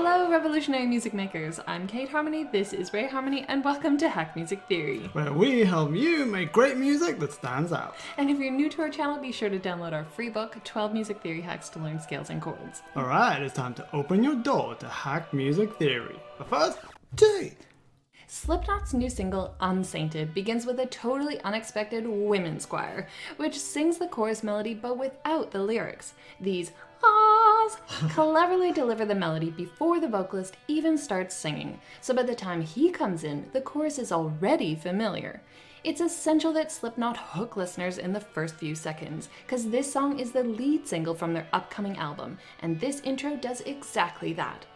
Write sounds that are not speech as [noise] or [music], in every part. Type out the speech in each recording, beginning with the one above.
Hello, revolutionary music makers. I'm Kate Harmony, this is Ray Harmony, and welcome to Hack Music Theory. Where we help you make great music that stands out. And if you're new to our channel, be sure to download our free book, 12 Music Theory Hacks to Learn Scales and Chords. Alright, it's time to open your DAW to Hack Music Theory. But first, tea! Slipknot's new single, Unsainted, begins with a totally unexpected women's choir, which sings the chorus melody but without the lyrics. These ahs cleverly deliver the melody before the vocalist even starts singing, so by the time he comes in, the chorus is already familiar. It's essential that Slipknot hook listeners in the first few seconds, because this song is the lead single from their upcoming album, and this intro does exactly that.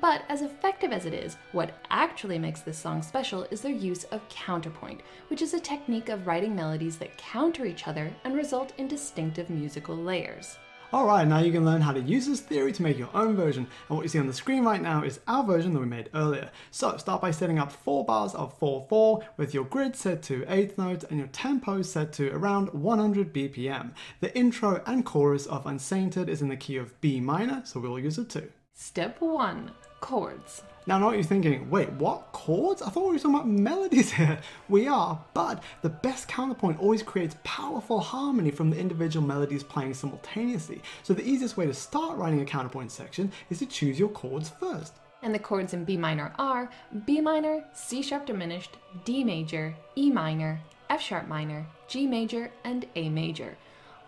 But as effective as it is, what actually makes this song special is their use of counterpoint, which is a technique of writing melodies that counter each other and result in distinctive musical layers. Alright, now you can learn how to use this theory to make your own version, and what you see on the screen right now is our version that we made earlier. So start by setting up 4 bars of 4-4 with your grid set to 8th notes and your tempo set to around 100 BPM. The intro and chorus of Unsainted is in the key of B minor, so we'll use it too. Step 1 Chords. Now, I know what you're thinking, wait, what? Chords? I thought we were talking about melodies [laughs] here. We are, but the best counterpoint always creates powerful harmony from the individual melodies playing simultaneously. So the easiest way to start writing a counterpoint section is to choose your chords first. And the chords in B minor are B minor, C sharp diminished, D major, E minor, F sharp minor, G major, and A major.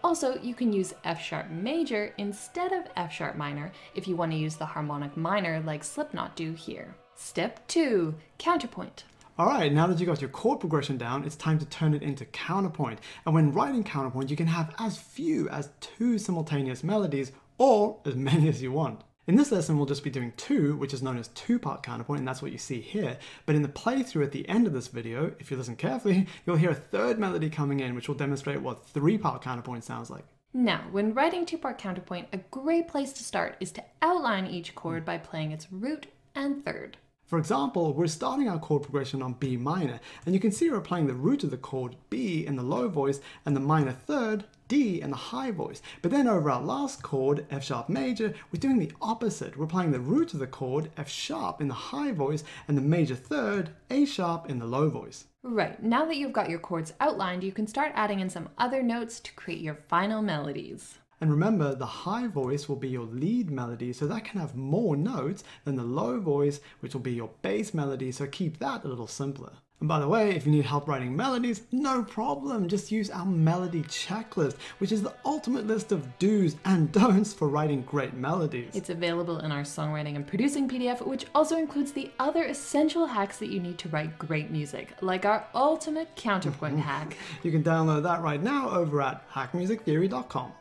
Also, you can use F sharp major instead of F sharp minor if you want to use the harmonic minor like Slipknot do here. Step 2 Counterpoint. Alright, now that you've got your chord progression down, it's time to turn it into counterpoint. And when writing counterpoint, you can have as few as two simultaneous melodies or as [laughs] many as you want. In this lesson, we'll just be doing two, which is known as two-part counterpoint, and that's what you see here. But in the playthrough at the end of this video, if you listen carefully, [laughs] you'll hear a third melody coming in, which will demonstrate what three-part counterpoint sounds like. Now, when writing two part counterpoint, a great place to start is to outline each chord by playing its root and third. For example, we're starting our chord progression on B minor, and you can see we're playing the root of the chord B in the low voice and the minor third D in the high voice. But then over our last chord, F sharp major, we're doing the opposite. We're playing the root of the chord, F sharp in the high voice, and the major third, A sharp in the low voice. Right, now that you've got your chords outlined, you can start adding in some other notes to create your final melodies. And remember, the high voice will be your lead melody, so that can have more notes than the low voice, which will be your bass melody, so keep that a little simpler. And by the way, if you need help writing melodies, no problem, just use our melody checklist, which is the ultimate list of do's and don'ts for writing great melodies. It's available in our songwriting and producing PDF, which also includes the other essential hacks that you need to write great music, like our ultimate counterpoint mm-hmm. hack. You can download that right now over at hackmusictheory.com.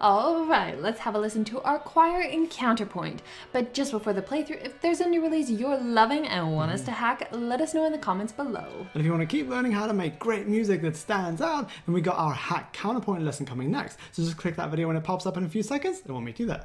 All right, let's have a listen to our choir in counterpoint. But just before the playthrough, if there's a new release you're loving and want us to hack, let us know in the comments below. And if you want to keep learning how to make great music that stands out, then we got our hack counterpoint lesson coming next. So just click that video when it pops up in a few seconds, and we'll meet you there.